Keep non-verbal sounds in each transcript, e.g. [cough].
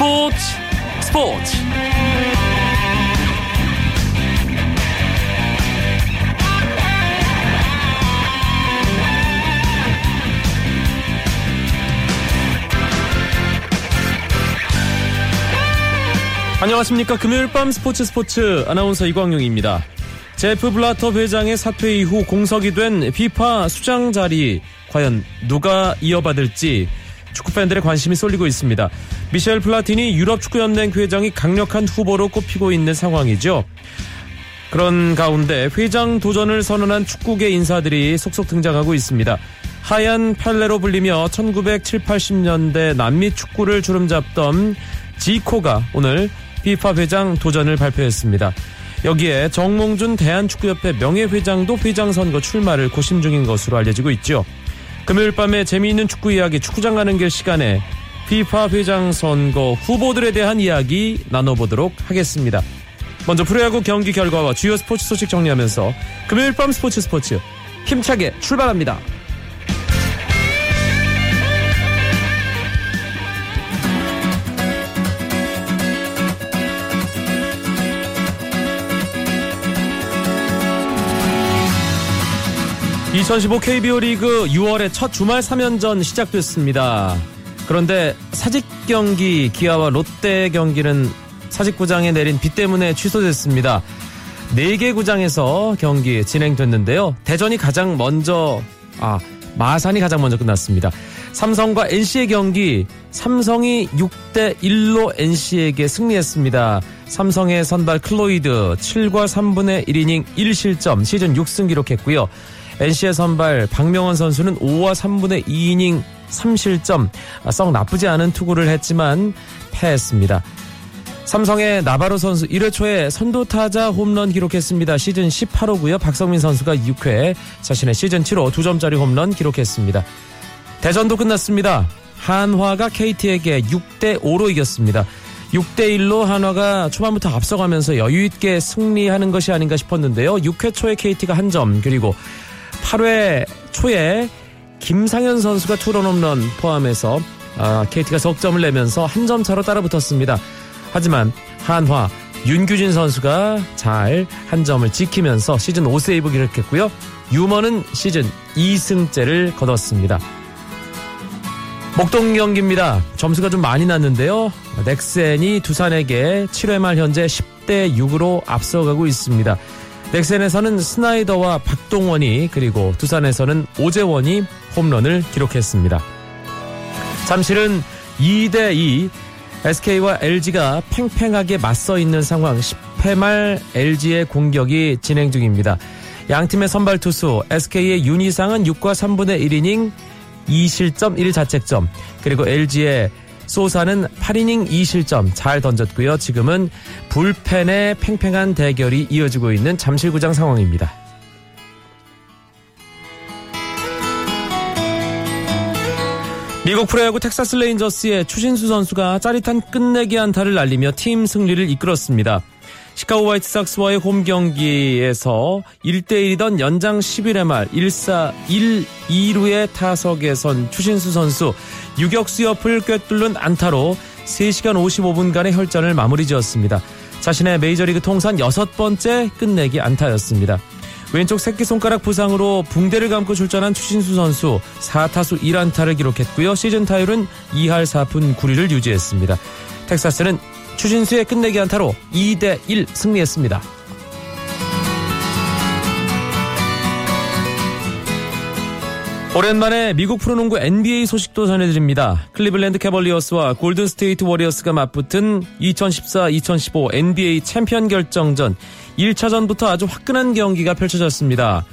스포츠 스포츠 안녕하십니까 금요일 밤 스포츠 스포츠 아나운서 이광용입니다. 제프 블라터 회장의 사퇴 이후 공석이 된 피파 수장 자리 과연 누가 이어받을지 축구 팬들의 관심이 쏠리고 있습니다. 미셸 플라티니 유럽 축구 연맹 회장이 강력한 후보로 꼽히고 있는 상황이죠. 그런 가운데 회장 도전을 선언한 축구계 인사들이 속속 등장하고 있습니다. 하얀 팔레로 불리며 1970, 80년대 남미 축구를 주름잡던 지코가 오늘 피파 회장 도전을 발표했습니다. 여기에 정몽준 대한축구협회 명예회장도 회장 선거 출마를 고심 중인 것으로 알려지고 있죠. 금요일 밤에 재미있는 축구 이야기 축구장 가는 길 시간에 피파 회장 선거 후보들에 대한 이야기 나눠보도록 하겠습니다. 먼저 프로야구 경기 결과와 주요 스포츠 소식 정리하면서 금요일 밤 스포츠 스포츠 힘차게 출발합니다. 2015 KBO 리그 6월의 첫 주말 3연전 시작됐습니다. 그런데 사직 경기 기아와 롯데 경기는 사직구장에 내린 비 때문에 취소됐습니다. 4개 구장에서 경기 진행됐는데요. 대전이 가장 먼저 아 마산이 가장 먼저 끝났습니다. 삼성과 NC의 경기 삼성이 6대 1로 NC에게 승리했습니다. 삼성의 선발 클로이드 7과 3분의 1이닝 1실점 시즌 6승 기록했고요. NC의 선발 박명원 선수는 5와 3분의 2이닝 3실점 아, 썩 나쁘지 않은 투구를 했지만 패했습니다. 삼성의 나바로 선수 1회 초에 선두 타자 홈런 기록했습니다. 시즌 18호고요. 박성민 선수가 6회 자신의 시즌 7호 2점짜리 홈런 기록했습니다. 대전도 끝났습니다. 한화가 KT에게 6대 5로 이겼습니다. 6대 1로 한화가 초반부터 앞서가면서 여유 있게 승리하는 것이 아닌가 싶었는데요. 6회 초에 KT가 한 점, 그리고 8회 초에 김상현 선수가 투런 홈런 포함해서 아, KT가 석점을 내면서 한 점 차로 따라붙었습니다. 하지만 한화 윤규진 선수가 잘 한 점을 지키면서 시즌 5세이브 기록했고요. 유머는 시즌 2승째를 거뒀습니다. 목동 경기입니다. 점수가 좀 많이 났는데요. 넥센이 두산에게 7회 말 현재 10대 6으로 앞서가고 있습니다. 넥센에서는 스나이더와 박동원이 그리고 두산에서는 오재원이 홈런을 기록했습니다. 잠실은 2대2 SK와 LG가 팽팽하게 맞서 있는 상황 10회 말 LG의 공격이 진행 중입니다. 양팀의 선발 투수 SK의 윤희상은 6과 3분의 1이닝 2실점 1자책점 그리고 LG의 소사는 8이닝 2실점 잘 던졌고요. 지금은 불펜의 팽팽한 대결이 이어지고 있는 잠실구장 상황입니다. 미국 프로야구 텍사스 레인저스의 추신수 선수가 짜릿한 끝내기 안타를 날리며 팀 승리를 이끌었습니다. 시카고 화이트삭스와의 홈 경기에서 1대1이던 연장 11회 말 1사 1, 2루의 타석에 선 추신수 선수 유격수 옆을 꿰뚫는 안타로 3시간 55분간의 혈전을 마무리 지었습니다. 자신의 메이저리그 통산 여섯 번째 끝내기 안타였습니다. 왼쪽 새끼손가락 부상으로 붕대를 감고 출전한 추신수 선수 4타수 1안타를 기록했고요. 시즌 타율은 2할 4푼 9리를 유지했습니다. 텍사스는 추신수의 끝내기 안타로 2대1 승리했습니다. 오랜만에 미국 프로농구 NBA 소식도 전해드립니다. 클리블랜드 캐벌리어스와 골든스테이트 워리어스가 맞붙은 2014-2015 NBA 챔피언 결정전 1차전부터 아주 화끈한 경기가 펼쳐졌습니다.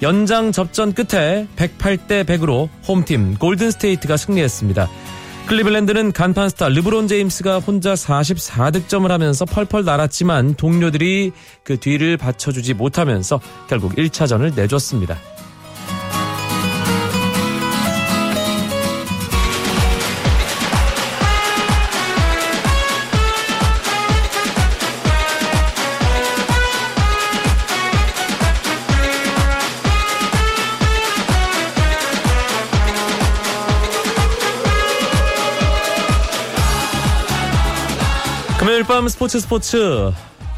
연장 접전 끝에 108대 100으로 홈팀 골든스테이트가 승리했습니다. 클리블랜드는 간판 스타 르브론 제임스가 혼자 44득점을 하면서 펄펄 날았지만 동료들이 그 뒤를 받쳐주지 못하면서 결국 1차전을 내줬습니다. 금요일 밤 스포츠 스포츠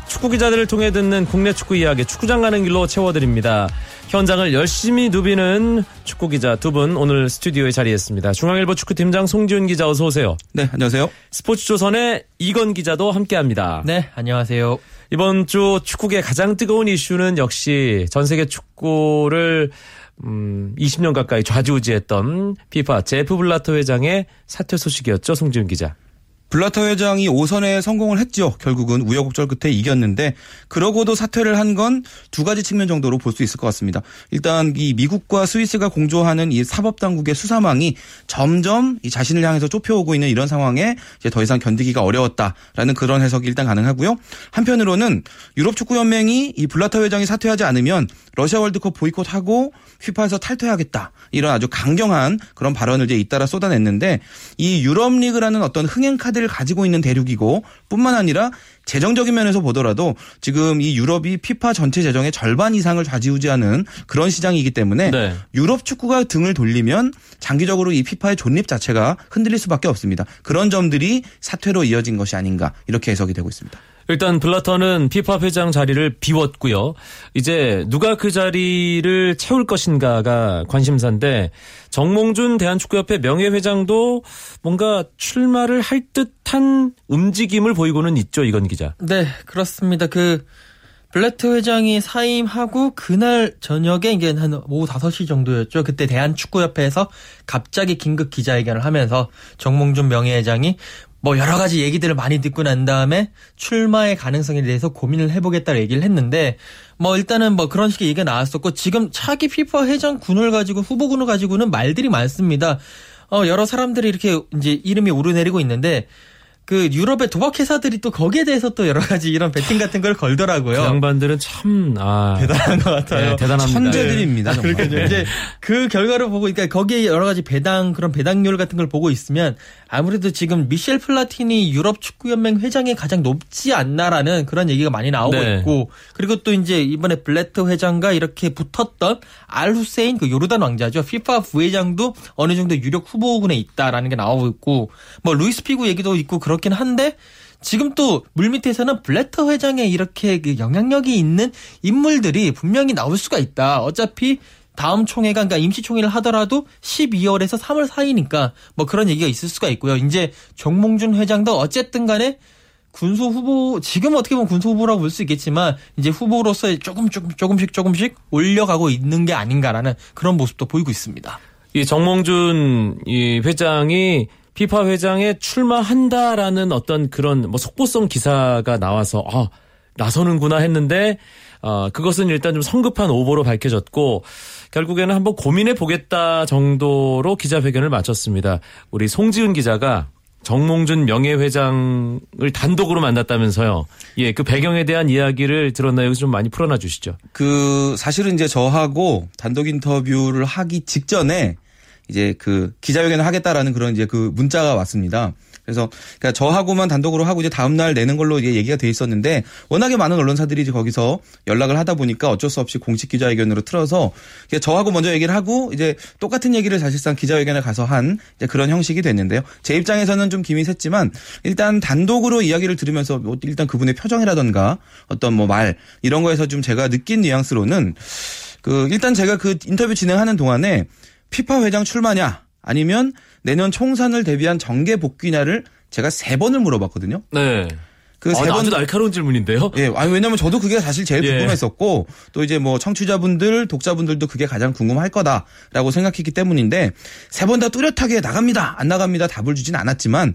축구 기자들을 통해 듣는 국내 축구 이야기 축구장 가는 길로 채워드립니다. 현장을 열심히 누비는 축구 기자 두 분 오늘 스튜디오에 자리했습니다. 중앙일보 축구팀장 송지훈 기자 어서 오세요. 네, 안녕하세요. 스포츠조선의 이건 기자도 함께합니다. 네, 안녕하세요. 이번 주 축구계 가장 뜨거운 이슈는 역시 전 세계 축구를 음, 20년 가까이 좌지우지했던 피파 제프 블라터 회장의 사퇴 소식이었죠, 송지훈 기자. 블라터 회장이 5선에 성공을 했죠. 결국은 우여곡절 끝에 이겼는데 그러고도 사퇴를 한 건 두 가지 측면 정도로 볼 수 있을 것 같습니다. 일단 이 미국과 스위스가 공조하는 이 사법 당국의 수사망이 점점 이 자신을 향해서 좁혀오고 있는 이런 상황에 이제 더 이상 견디기가 어려웠다라는 그런 해석이 일단 가능하고요. 한편으로는 유럽 축구 연맹이 이 블라터 회장이 사퇴하지 않으면 러시아 월드컵 보이콧하고 휘파에서 탈퇴하겠다. 이런 아주 강경한 그런 발언을 이제 잇따라 쏟아냈는데 이 유럽 리그라는 어떤 흥행 카드 를 가지고 있는 대륙이고 뿐만 아니라 재정적인 면에서 보더라도 지금 이 유럽이 피파 전체 재정의 절반 이상을 좌지우지하는 그런 시장이기 때문에 네. 유럽 축구가 등을 돌리면 장기적으로 이 피파의 존립 자체가 흔들릴 수밖에 없습니다. 그런 점들이 사퇴로 이어진 것이 아닌가 이렇게 해석이 되고 있습니다. 일단 블라터는 피파 회장 자리를 비웠고요. 이제 누가 그 자리를 채울 것인가가 관심사인데 정몽준 대한축구협회 명예회장도 뭔가 출마를 할 듯한 움직임을 보이고는 있죠. 이건 기자. 네, 그렇습니다. 그 블레트 회장이 사임하고 그날 저녁에 이게 한 오후 5시 정도였죠. 그때 대한축구협회에서 갑자기 긴급 기자회견을 하면서 정몽준 명예회장이 뭐 여러 가지 얘기들을 많이 듣고 난 다음에 출마의 가능성에 대해서 고민을 해보겠다고 얘기를 했는데 뭐 일단은 뭐 그런 식의 얘기가 나왔었고 지금 차기 피파 회장군을 가지고 후보군을 가지고는 말들이 많습니다. 어 여러 사람들이 이렇게 이제 이름이 오르내리고 있는데 그 유럽의 도박 회사들이 또 거기에 대해서 또 여러 가지 이런 배팅 같은 걸 걸더라고요. 그 양반들은 참 아, 대단한 것 같아요. 네, 대단합니다. 천재들입니다. 정말. 그러니까 이제 그 결과를 보고 그러니까 거기에 여러 가지 배당 그런 배당률 같은 걸 보고 있으면 아무래도 지금 미셸 플라티니 유럽 축구 연맹 회장이 가장 높지 않나라는 그런 얘기가 많이 나오고 네. 있고 그리고 또 이제 이번에 블레트 회장과 이렇게 붙었던 알 후세인 그 요르단 왕자죠. 피파 부회장도 어느 정도 유력 후보군에 있다라는 게 나오고 있고 뭐 루이스 피구 얘기도 있고 그렇긴 한데 지금 또 물밑에서는 블레터 회장의 이렇게 그 영향력이 있는 인물들이 분명히 나올 수가 있다. 어차피 다음 총회가 그러니까 임시 총회를 하더라도 12월에서 3월 사이니까 뭐 그런 얘기가 있을 수가 있고요. 이제 정몽준 회장도 어쨌든 간에 군소 후보 지금 어떻게 보면 군소 후보라고 볼 수 있겠지만 이제 후보로서 조금 조금 조금씩 조금씩 올려가고 있는 게 아닌가라는 그런 모습도 보이고 있습니다. 이 정몽준 이 회장이 피파 회장에 출마한다라는 어떤 그런 뭐 속보성 기사가 나와서 아 나서는구나 했는데 어 그것은 일단 좀 성급한 오보로 밝혀졌고 결국에는 한번 고민해 보겠다 정도로 기자회견을 마쳤습니다. 우리 송지훈 기자가 정몽준 명예회장을 단독으로 만났다면서요. 예, 그 배경에 대한 이야기를 들었나요? 여기서 좀 많이 풀어놔 주시죠. 그 사실은 이제 저하고 단독 인터뷰를 하기 직전에 이제 그 기자회견을 하겠다라는 그런 이제 그 문자가 왔습니다. 그래서 그러니까 저하고만 단독으로 하고 이제 다음 날 내는 걸로 이게 얘기가 돼 있었는데 워낙에 많은 언론사들이 이제 거기서 연락을 하다 보니까 어쩔 수 없이 공식 기자회견으로 틀어서 저하고 먼저 얘기를 하고 이제 똑같은 얘기를 사실상 기자회견에 가서 한 이제 그런 형식이 됐는데요. 제 입장에서는 좀 김이 샜지만 일단 단독으로 이야기를 들으면서 뭐 일단 그분의 표정이라던가 어떤 뭐 말 이런 거에서 좀 제가 느낀 뉘앙스로는 그 일단 제가 그 인터뷰 진행하는 동안에 피파 회장 출마냐 아니면 내년 총선을 대비한 정계 복귀냐를 제가 세 번을 물어봤거든요. 네. 그 아, 세 번. 아주 날카로운 질문인데요. 예, 아니 왜냐면 저도 그게 사실 제일 예. 궁금했었고 또 이제 뭐 청취자분들, 독자분들도 그게 가장 궁금할 거다라고 생각했기 때문인데 세 번 다 뚜렷하게 나갑니다, 안 나갑니다 답을 주진 않았지만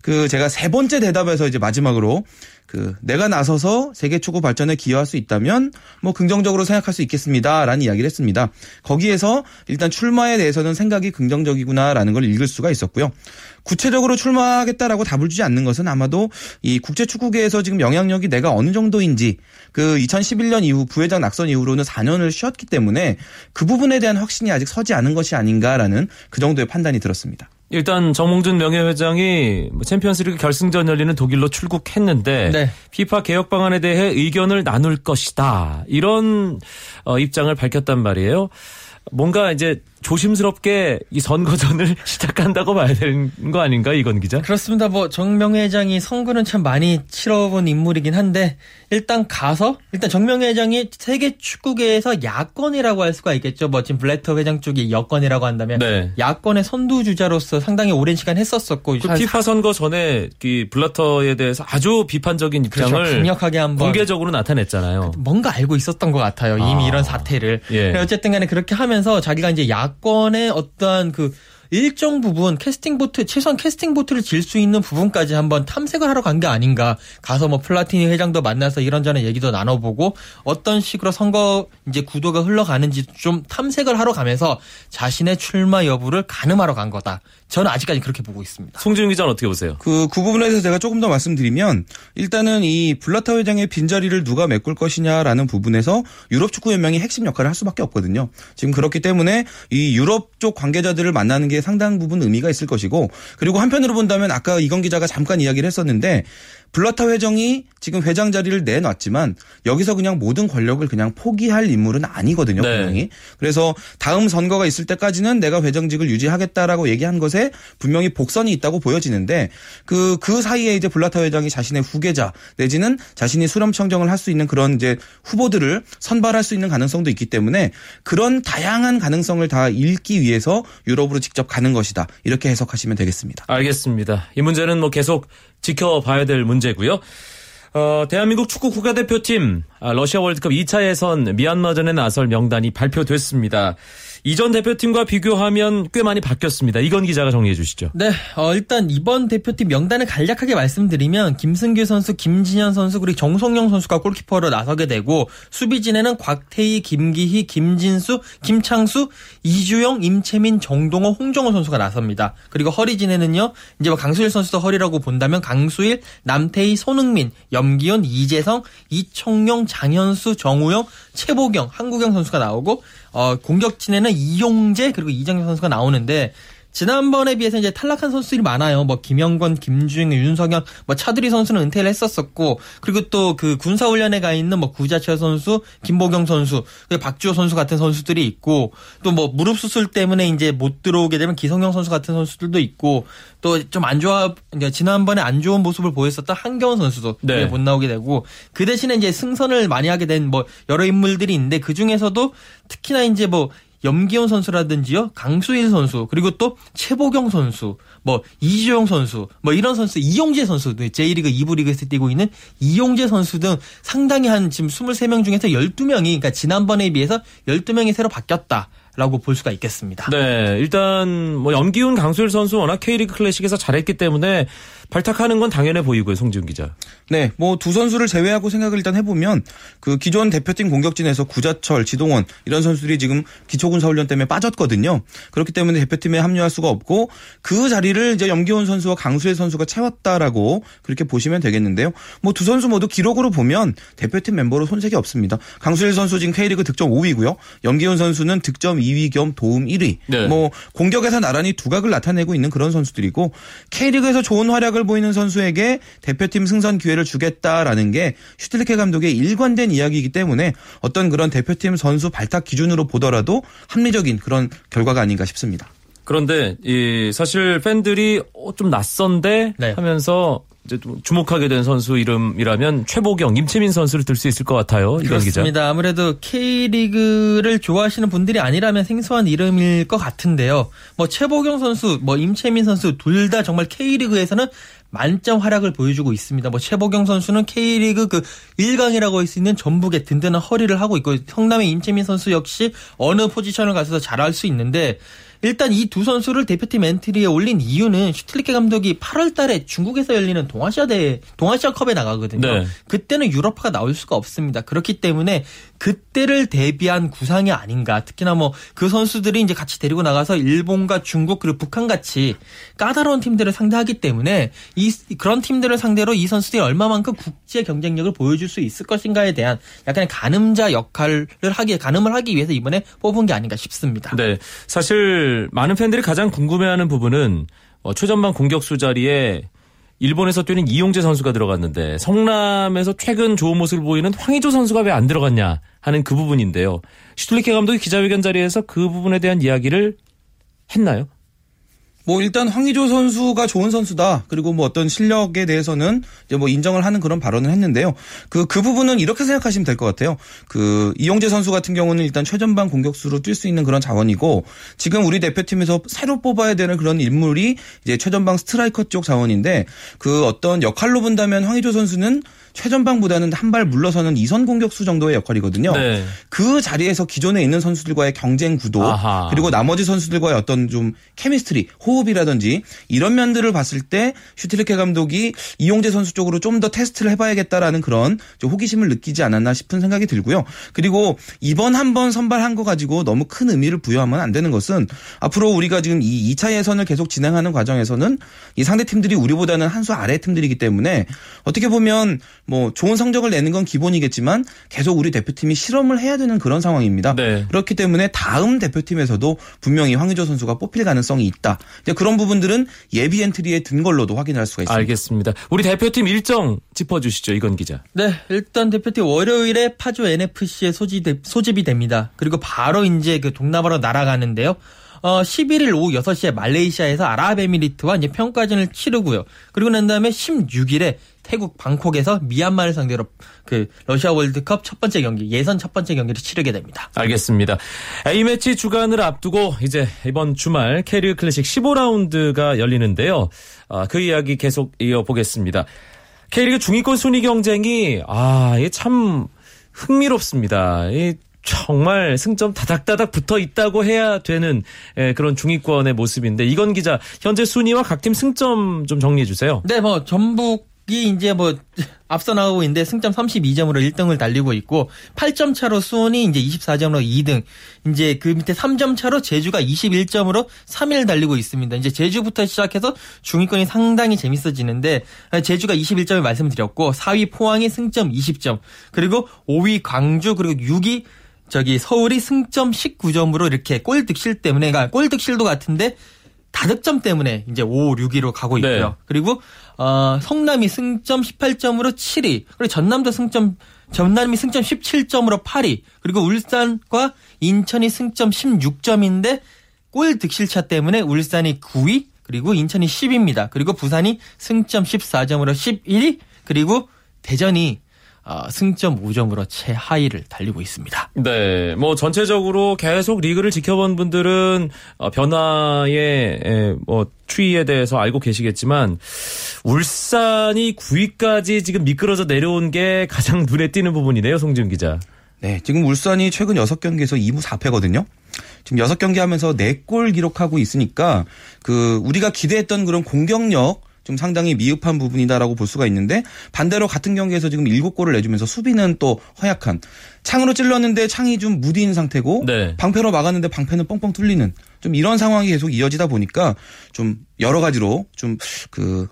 그 제가 세 번째 대답에서 이제 마지막으로 그 내가 나서서 세계 축구 발전에 기여할 수 있다면 뭐 긍정적으로 생각할 수 있겠습니다라는 이야기를 했습니다. 거기에서 일단 출마에 대해서는 생각이 긍정적이구나라는 걸 읽을 수가 있었고요. 구체적으로 출마하겠다라고 답을 주지 않는 것은 아마도 이 국제 축구계에서 지금 영향력이 내가 어느 정도인지 그 2011년 이후 부회장 낙선 이후로는 4년을 쉬었기 때문에 그 부분에 대한 확신이 아직 서지 않은 것이 아닌가라는 그 정도의 판단이 들었습니다. 일단 정몽준 명예회장이 뭐 챔피언스리그 결승전 열리는 독일로 출국했는데 네. 피파 개혁 방안에 대해 의견을 나눌 것이다 이런 어, 입장을 밝혔단 말이에요. 뭔가 이제 조심스럽게 이 선거전을 [laughs] 시작한다고 봐야 되는 거 아닌가 이건 기자? 그렇습니다. 뭐 정명회 회장이 선거는 참 많이 치러본 인물이긴 한데 일단 가서 일단 정명회 회장이 세계 축구계에서 야권이라고 할 수가 있겠죠. 뭐 지금 블래터 회장 쪽이 여권이라고 한다면 네. 야권의 선두 주자로서 상당히 오랜 시간 했었었고 그한 피파 선거 전에 그 블라터에 대해서 아주 비판적인 입장을 그렇죠. 강력하게 한번 공개적으로 나타냈잖아요. 뭔가 알고 있었던 것 같아요. 이미 아. 이런 사태를. 예. 어쨌든 간에 그렇게 하면 서 자기가 이제 야권의 어떠한 그 일정 부분 캐스팅 보트 최소한 캐스팅 보트를 질 수 있는 부분까지 한번 탐색을 하러 간 게 아닌가 가서 뭐 플라티니 회장도 만나서 이런저런 얘기도 나눠보고 어떤 식으로 선거 이제 구도가 흘러가는지 좀 탐색을 하러 가면서 자신의 출마 여부를 가늠하러 간 거다. 저는 아직까지 그렇게 보고 있습니다. 송지훈 기자는 어떻게 보세요? 그, 그 부분에 대해서 제가 조금 더 말씀드리면 일단은 이 블라타 회장의 빈자리를 누가 메꿀 것이냐라는 부분에서 유럽 축구 연맹이 핵심 역할을 할 수밖에 없거든요. 지금 그렇기 때문에 이 유럽 쪽 관계자들을 만나는 게 상당 부분 의미가 있을 것이고 그리고 한편으로 본다면 아까 이건 기자가 잠깐 이야기를 했었는데 블라타 회장이 지금 회장 자리를 내놨지만 여기서 그냥 모든 권력을 그냥 포기할 인물은 아니거든요, 네. 분명히. 그래서 다음 선거가 있을 때까지는 내가 회장직을 유지하겠다라고 얘기한 것에 분명히 복선이 있다고 보여지는데 그, 그 사이에 이제 블라타 회장이 자신의 후계자 내지는 자신이 수렴 청정을 할 수 있는 그런 이제 후보들을 선발할 수 있는 가능성도 있기 때문에 그런 다양한 가능성을 다 읽기 위해서 유럽으로 직접 가는 것이다. 이렇게 해석하시면 되겠습니다. 알겠습니다. 이 문제는 뭐 계속 지켜봐야 될 문제고요. 어, 대한민국 축구 국가대표팀 아, 러시아 월드컵 2차 예선 미얀마전에 나설 명단이 발표됐습니다. 이전 대표팀과 비교하면 꽤 많이 바뀌었습니다. 이건 기자가 정리해 주시죠. 네, 어, 일단 이번 대표팀 명단을 간략하게 말씀드리면 김승규 선수, 김진현 선수 그리고 정성영 선수가 골키퍼로 나서게 되고 수비진에는 곽태희, 김기희, 김진수, 김창수, 이주영, 임채민, 정동호, 홍정호 선수가 나섭니다. 그리고 허리진에는요, 이제 뭐 강수일 선수도 허리라고 본다면 강수일, 남태희, 손흥민, 염기훈, 이재성, 이청용, 장현수, 정우영, 최보경, 한국영 선수가 나오고 어, 공격진에는 이용재 그리고 이정현 선수가 나오는데 지난번에 비해서 이제 탈락한 선수들이 많아요. 뭐 김영건, 김주영, 윤석영, 뭐 차두리 선수는 은퇴를 했었었고 그리고 또 그 군사 훈련에 가 있는 뭐 구자철 선수, 김보경 선수, 박주호 선수 같은 선수들이 있고 또 뭐 무릎 수술 때문에 이제 못 들어오게 되면 기성용 선수 같은 선수들도 있고 또 좀 안 좋아 그러니까 지난번에 안 좋은 모습을 보였었던 한경원 선수도 네. 못 나오게 되고 그 대신에 이제 승선을 많이 하게 된 뭐 여러 인물들이 있는데 그 중에서도 특히나 이제 뭐 염기훈 선수라든지요, 강수일 선수, 그리고 또 최보경 선수, 뭐 이주영 선수, 뭐 이런 선수, 이용재 선수, 네, J리그 2부 리그에서 뛰고 있는 이용재 선수 등 상당히 한 지금 23명 중에서 12명이 그러니까 지난번에 비해서 12명이 새로 바뀌었다. 라고 볼 수가 있겠습니다. 네, 일단 뭐 염기훈, 강수일 선수 워낙 K리그 클래식에서 잘했기 때문에 발탁하는 건 당연해 보이고요, 송지훈 기자. 네, 뭐 두 선수를 제외하고 생각을 일단 해보면 그 기존 대표팀 공격진에서 구자철, 지동원 이런 선수들이 지금 기초군사훈련 때문에 빠졌거든요. 그렇기 때문에 대표팀에 합류할 수가 없고 그 자리를 이제 염기훈 선수와 강수일 선수가 채웠다라고 그렇게 보시면 되겠는데요. 뭐 두 선수 모두 기록으로 보면 대표팀 멤버로 손색이 없습니다. 강수일 선수 지금 K리그 득점 5위고요. 염기훈 선수는 득점 2위 겸 도움 1위. 네. 뭐 공격에서 나란히 두각을 나타내고 있는 그런 선수들이고 K리그에서 좋은 활약을 보이는 선수에게 대표팀 승선 기회를 주겠다라는 게 슈틸리케 감독의 일관된 이야기이기 때문에 어떤 그런 대표팀 선수 발탁 기준으로 보더라도 합리적인 그런 결과가 아닌가 싶습니다. 그런데 이 사실 팬들이 어, 좀 낯선데 네. 하면서 이제 좀 주목하게 된 선수 이름이라면 최보경, 임채민 선수를 들 수 있을 것 같아요. 이건 기자. 그렇습니다. 아무래도 K리그를 좋아하시는 분들이 아니라면 생소한 이름일 것 같은데요. 뭐 최보경 선수, 뭐 임채민 선수 둘 다 정말 K리그에서는 만점 활약을 보여주고 있습니다. 뭐 최보경 선수는 K리그 그 1강이라고 할 수 있는 전북의 든든한 허리를 하고 있고 성남의 임채민 선수 역시 어느 포지션을 가서도 잘할 수 있는데 일단 이 두 선수를 대표팀 엔트리에 올린 이유는 슈틸리케 감독이 8월 달에 중국에서 열리는 동아시아 대회, 동아시아 컵에 나가거든요. 네. 그때는 유럽파가 나올 수가 없습니다. 그렇기 때문에 그때를 대비한 구상이 아닌가. 특히나 뭐 그 선수들이 이제 같이 데리고 나가서 일본과 중국 그리고 북한 같이 까다로운 팀들을 상대하기 때문에 이 그런 팀들을 상대로 이 선수들이 얼마만큼 국제 경쟁력을 보여줄 수 있을 것인가에 대한 약간의 가늠자 역할을 하기 가늠을 하기 위해서 이번에 뽑은 게 아닌가 싶습니다. 네. 사실 많은 팬들이 가장 궁금해하는 부분은 어, 최전방 공격수 자리에 일본에서 뛰는 이용재 선수가 들어갔는데 성남에서 최근 좋은 모습을 보이는 황의조 선수가 왜 안 들어갔냐 하는 그 부분인데요. 슈틀리케 감독이 기자회견 자리에서 그 부분에 대한 이야기를 했나요? 뭐 일단 황의조 선수가 좋은 선수다. 그리고 뭐 어떤 실력에 대해서는 이제 뭐 인정을 하는 그런 발언을 했는데요. 그, 그 부분은 이렇게 생각하시면 될 것 같아요. 그 이용재 선수 같은 경우는 일단 최전방 공격수로 뛸 수 있는 그런 자원이고 지금 우리 대표팀에서 새로 뽑아야 되는 그런 인물이 이제 최전방 스트라이커 쪽 자원인데 그 어떤 역할로 본다면 황의조 선수는 최전방보다는 한 발 물러서는 이선 공격수 정도의 역할이거든요. 네. 그 자리에서 기존에 있는 선수들과의 경쟁 구도 아하. 그리고 나머지 선수들과의 어떤 좀 chemistry, 호흡이라든지 이런 면들을 봤을 때 슈틸리케 감독이 이용재 선수 쪽으로 좀 더 테스트를 해봐야겠다라는 그런 좀 호기심을 느끼지 않았나 싶은 생각이 들고요. 그리고 이번 한 번 선발한 거 가지고 너무 큰 의미를 부여하면 안 되는 것은 앞으로 우리가 지금 이 2차 예선을 계속 진행하는 과정에서는 이 상대 팀들이 우리보다는 한 수 아래 팀들이기 때문에 어떻게 보면 뭐 좋은 성적을 내는 건 기본이겠지만 계속 우리 대표팀이 실험을 해야 되는 그런 상황입니다. 네. 그렇기 때문에 다음 대표팀에서도 분명히 황의조 선수가 뽑힐 가능성이 있다. 이제 그런 부분들은 예비 엔트리에 든 걸로도 확인할 수가 있습니다. 알겠습니다. 우리 대표팀 일정 짚어주시죠, 이건 기자. 네, 일단 대표팀 월요일에 파주 NFC에 소집, 소집이 됩니다. 그리고 바로 이제 그 동남아로 날아가는데요. 어, 11일 오후 6시에 말레이시아에서 아랍에미리트와 이제 평가전을 치르고요. 그리고 난 다음에 16일에 태국 방콕에서 미얀마를 상대로 그 러시아 월드컵 첫 번째 경기, 예선 첫 번째 경기를 치르게 됩니다. 알겠습니다. A매치 주간을 앞두고 이제 이번 주말 캐리어 클래식 15라운드가 열리는데요. 아, 그 이야기 계속 이어보겠습니다. K리그 중위권 순위 경쟁이 아, 이게 참 흥미롭습니다. 이 정말 승점 다닥다닥 붙어 있다고 해야 되는 예, 그런 중위권의 모습인데 이건 기자 현재 순위와 각 팀 승점 좀 정리해 주세요. 네, 뭐 전북 이 이제 뭐 [laughs] 앞서 나오고 있는데 승점 32점으로 1등을 달리고 있고 8점 차로 수원이 이제 24점으로 2등. 이제 그 밑에 3점 차로 제주가 21점으로 3위를 달리고 있습니다. 이제 제주부터 시작해서 중위권이 상당히 재밌어지는데 제주가 21점을 말씀드렸고 4위 포항이 승점 20점. 그리고 5위 광주 그리고 6위 저기 서울이 승점 19점으로 이렇게 골 득실 때문에 그러니까 골 득실도 같은데 다득점 때문에 이제 5, 6위로 가고 있고요. 네. 그리고 어, 성남이 승점 18점으로 7위. 그리고 전남도 승점 전남이 승점 17점으로 8위. 그리고 울산과 인천이 승점 16점인데 골 득실차 때문에 울산이 9위. 그리고 인천이 10위입니다. 그리고 부산이 승점 14점으로 11위. 그리고 대전이 어, 승점 5점으로 최하위를 달리고 있습니다. 네, 뭐 전체적으로 계속 리그를 지켜본 분들은 어, 변화의 에, 뭐 추이에 대해서 알고 계시겠지만 울산이 9위까지 지금 미끄러져 내려온 게 가장 눈에 띄는 부분이네요, 송지훈 기자. 네, 지금 울산이 최근 6경기에서 2무 4패거든요. 지금 6경기 하면서 4골 기록하고 있으니까 그 우리가 기대했던 그런 공격력 좀 상당히 미흡한 부분이다라고 볼 수가 있는데 반대로 같은 경기에서 지금 7골을 내주면서 수비는 또 허약한 창으로 찔렀는데 창이 좀 무디인 상태고 네. 방패로 막았는데 방패는 뻥뻥 뚫리는 좀 이런 상황이 계속 이어지다 보니까 좀 여러 가지로 좀 그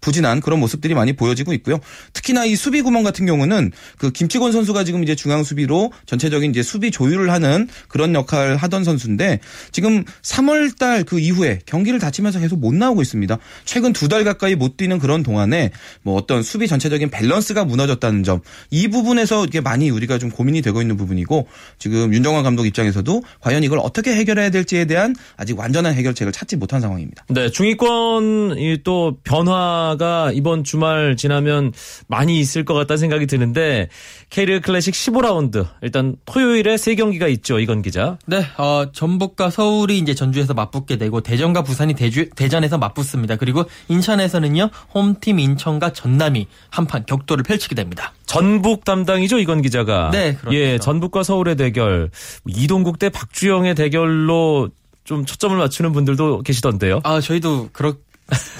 부진한 그런 모습들이 많이 보여지고 있고요. 특히나 이 수비 구멍 같은 경우는 그 김치곤 선수가 지금 이제 중앙 수비로 전체적인 이제 수비 조율을 하는 그런 역할을 하던 선수인데 지금 3월 달 그 이후에 경기를 다치면서 계속 못 나오고 있습니다. 최근 두 달 가까이 못 뛰는 그런 동안에 뭐 어떤 수비 전체적인 밸런스가 무너졌다는 점 이 부분에서 이게 많이 우리가 좀 고민이 되고 있는 부분이고 지금 윤정환 감독 입장에서도 과연 이걸 어떻게 해결해야 될지에 대한 아직 완전한 해결책을 찾지 못한 상황입니다. 네, 중위권이 또 변화 가 이번 주말 지나면 많이 있을 것 같다는 생각이 드는데 K리그 클래식 15라운드 일단 토요일에 세 경기가 있죠, 이건 기자. 네, 어, 전북과 서울이 이제 전주에서 맞붙게 되고 대전과 부산이 대주, 대전에서 맞붙습니다. 그리고 인천에서는요 홈팀 인천과 전남이 한판 격돌을 펼치게 됩니다. 전북 담당이죠, 이건 기자가. 네, 그렇죠. 예, 전북과 서울의 대결, 이동국 대 박주영의 대결로 좀 초점을 맞추는 분들도 계시던데요. 아 저희도 그렇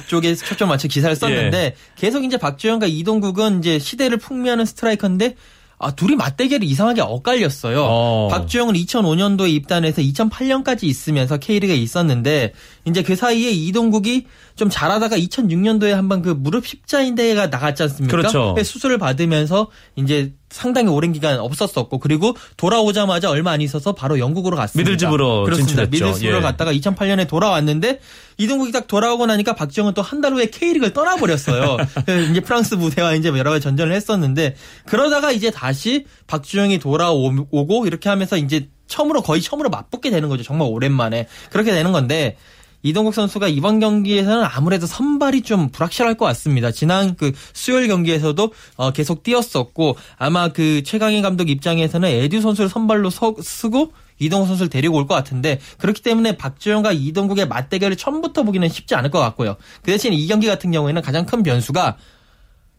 쪽에 초점 맞춰 기사를 썼는데 계속 이제 박주영과 이동국은 이제 시대를 풍미하는 스트라이커인데 아, 둘이 맞대결이 이상하게 엇갈렸어요. 어. 박주영은 2005년도에 입단해서 2008년까지 있으면서 K리그에 있었는데 이제 그 사이에 이동국이 좀 잘하다가 2006년도에 한번 그 무릎 십자인대가 나갔지 않습니까? 그렇죠. 수술을 받으면서 이제 상당히 오랜 기간 없었었고 그리고 돌아오자마자 얼마 안 있어서 바로 영국으로 갔습니다. 미들즈브로 그렇습니다. 진출했죠. 미들즈브로 예. 갔다가 2008년에 돌아왔는데 이동국이 딱 돌아오고 나니까 박지영은 또 한 달 후에 K리그를 떠나버렸어요. [laughs] 그래서 이제 프랑스 무대와 이제 여러 가지 전전을 했었는데 그러다가 이제 다시 박주영이 돌아오고 이렇게 하면서 이제 처음으로 거의 처음으로 맞붙게 되는 거죠. 정말 오랜만에 그렇게 되는 건데 이동국 선수가 이번 경기에서는 아무래도 선발이 좀 불확실할 것 같습니다. 지난 그 수요일 경기에서도 어, 계속 뛰었었고 아마 그 최강희 감독 입장에서는 에듀 선수를 선발로 서, 쓰고 이동국 선수를 데리고 올 것 같은데 그렇기 때문에 박주영과 이동국의 맞대결을 처음부터 보기는 쉽지 않을 것 같고요. 그 대신 이 경기 같은 경우에는 가장 큰 변수가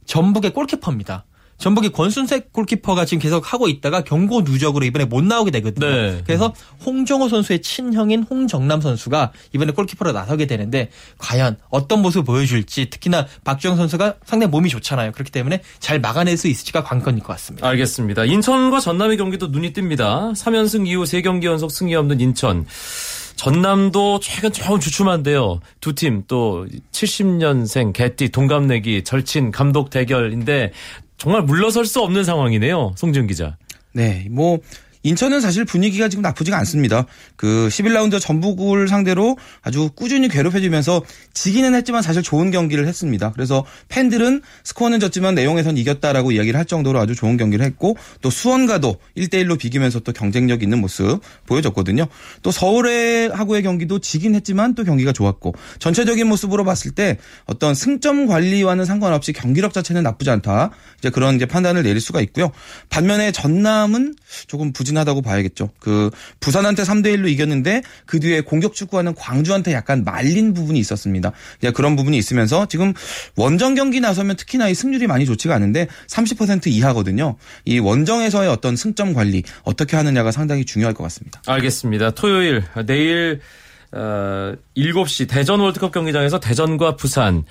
전북의 골키퍼입니다. 전북이 권순색 골키퍼가 지금 계속 하고 있다가 경고 누적으로 이번에 못 나오게 되거든요. 네. 그래서 홍정호 선수의 친형인 홍정남 선수가 이번에 골키퍼로 나서게 되는데 과연 어떤 모습을 보여줄지 특히나 박주영 선수가 상당히 몸이 좋잖아요. 그렇기 때문에 잘 막아낼 수 있을지가 관건일 것 같습니다. 알겠습니다. 인천과 전남의 경기도 눈이 띕니다. 3연승 이후 3경기 연속 승리 없는 인천. 전남도 최근 조금 주춤한데요. 두 팀 또 70년생 개띠 동갑내기 절친 감독 대결인데 정말 물러설 수 없는 상황이네요. 송준 기자. 네, 뭐 인천은 사실 분위기가 지금 나쁘지가 않습니다. 그 11라운드 전북을 상대로 아주 꾸준히 괴롭혀주면서 지기는 했지만 사실 좋은 경기를 했습니다. 그래서 팬들은 스코어는 졌지만 내용에선 이겼다라고 이야기를 할 정도로 아주 좋은 경기를 했고 또 수원과도 1대1로 비기면서 또 경쟁력 있는 모습 보여줬거든요. 또 서울의 하고의 경기도 지긴 했지만 또 경기가 좋았고 전체적인 모습으로 봤을 때 어떤 승점 관리와는 상관없이 경기력 자체는 나쁘지 않다. 이제 그런 이제 판단을 내릴 수가 있고요. 반면에 전남은 조금 부진 하다고 봐야겠죠. 그 부산한테 3대 1로 이겼는데 그 뒤에 공격 축구하는 광주한테 약간 말린 부분이 있었습니다. 이제 그런 부분이 있으면서 지금 원정 경기 나서면 특히나 이 승률이 많이 좋지가 않은데 30% 이하거든요. 이 원정에서의 어떤 승점 관리 어떻게 하느냐가 상당히 중요할 것 같습니다. 알겠습니다. 토요일 내일 어, 7시 대전 월드컵 경기장에서 대전과 부산 이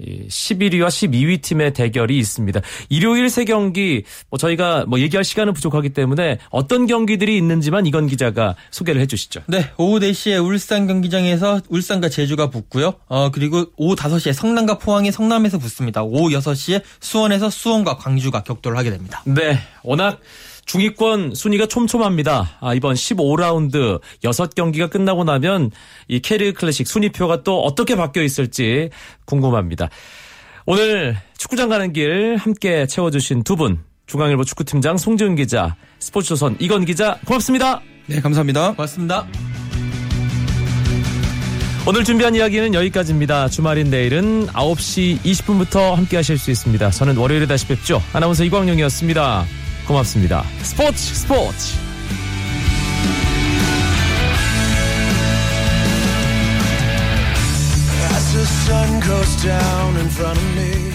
11위와 12위 팀의 대결이 있습니다. 일요일 세 경기 뭐 저희가 뭐 얘기할 시간은 부족하기 때문에 어떤 경기들이 있는지만 이건 기자가 소개를 해주시죠. 네, 오후 4시에 울산 경기장에서 울산과 제주가 붙고요. 어, 그리고 오후 5시에 성남과 포항이 성남에서 붙습니다. 오후 6시에 수원에서 수원과 광주가 격돌을 하게 됩니다. 네, 워낙 중위권 순위가 촘촘합니다. 아, 이번 15라운드 6경기가 끝나고 나면 이 캐리어 클래식 순위표가 또 어떻게 바뀌어 있을지 궁금합니다. 오늘 축구장 가는 길 함께 채워주신 두 분, 중앙일보 축구팀장 송지훈 기자, 스포츠조선 이건 기자, 고맙습니다. 네, 감사합니다. 고맙습니다. 오늘 준비한 이야기는 여기까지입니다. 주말인 내일은 9시 20분부터 함께 하실 수 있습니다. 저는 월요일에 다시 뵙죠. 아나운서 이광용이었습니다. 고맙습니다. 스포츠 스포츠 the sun goes down in front of me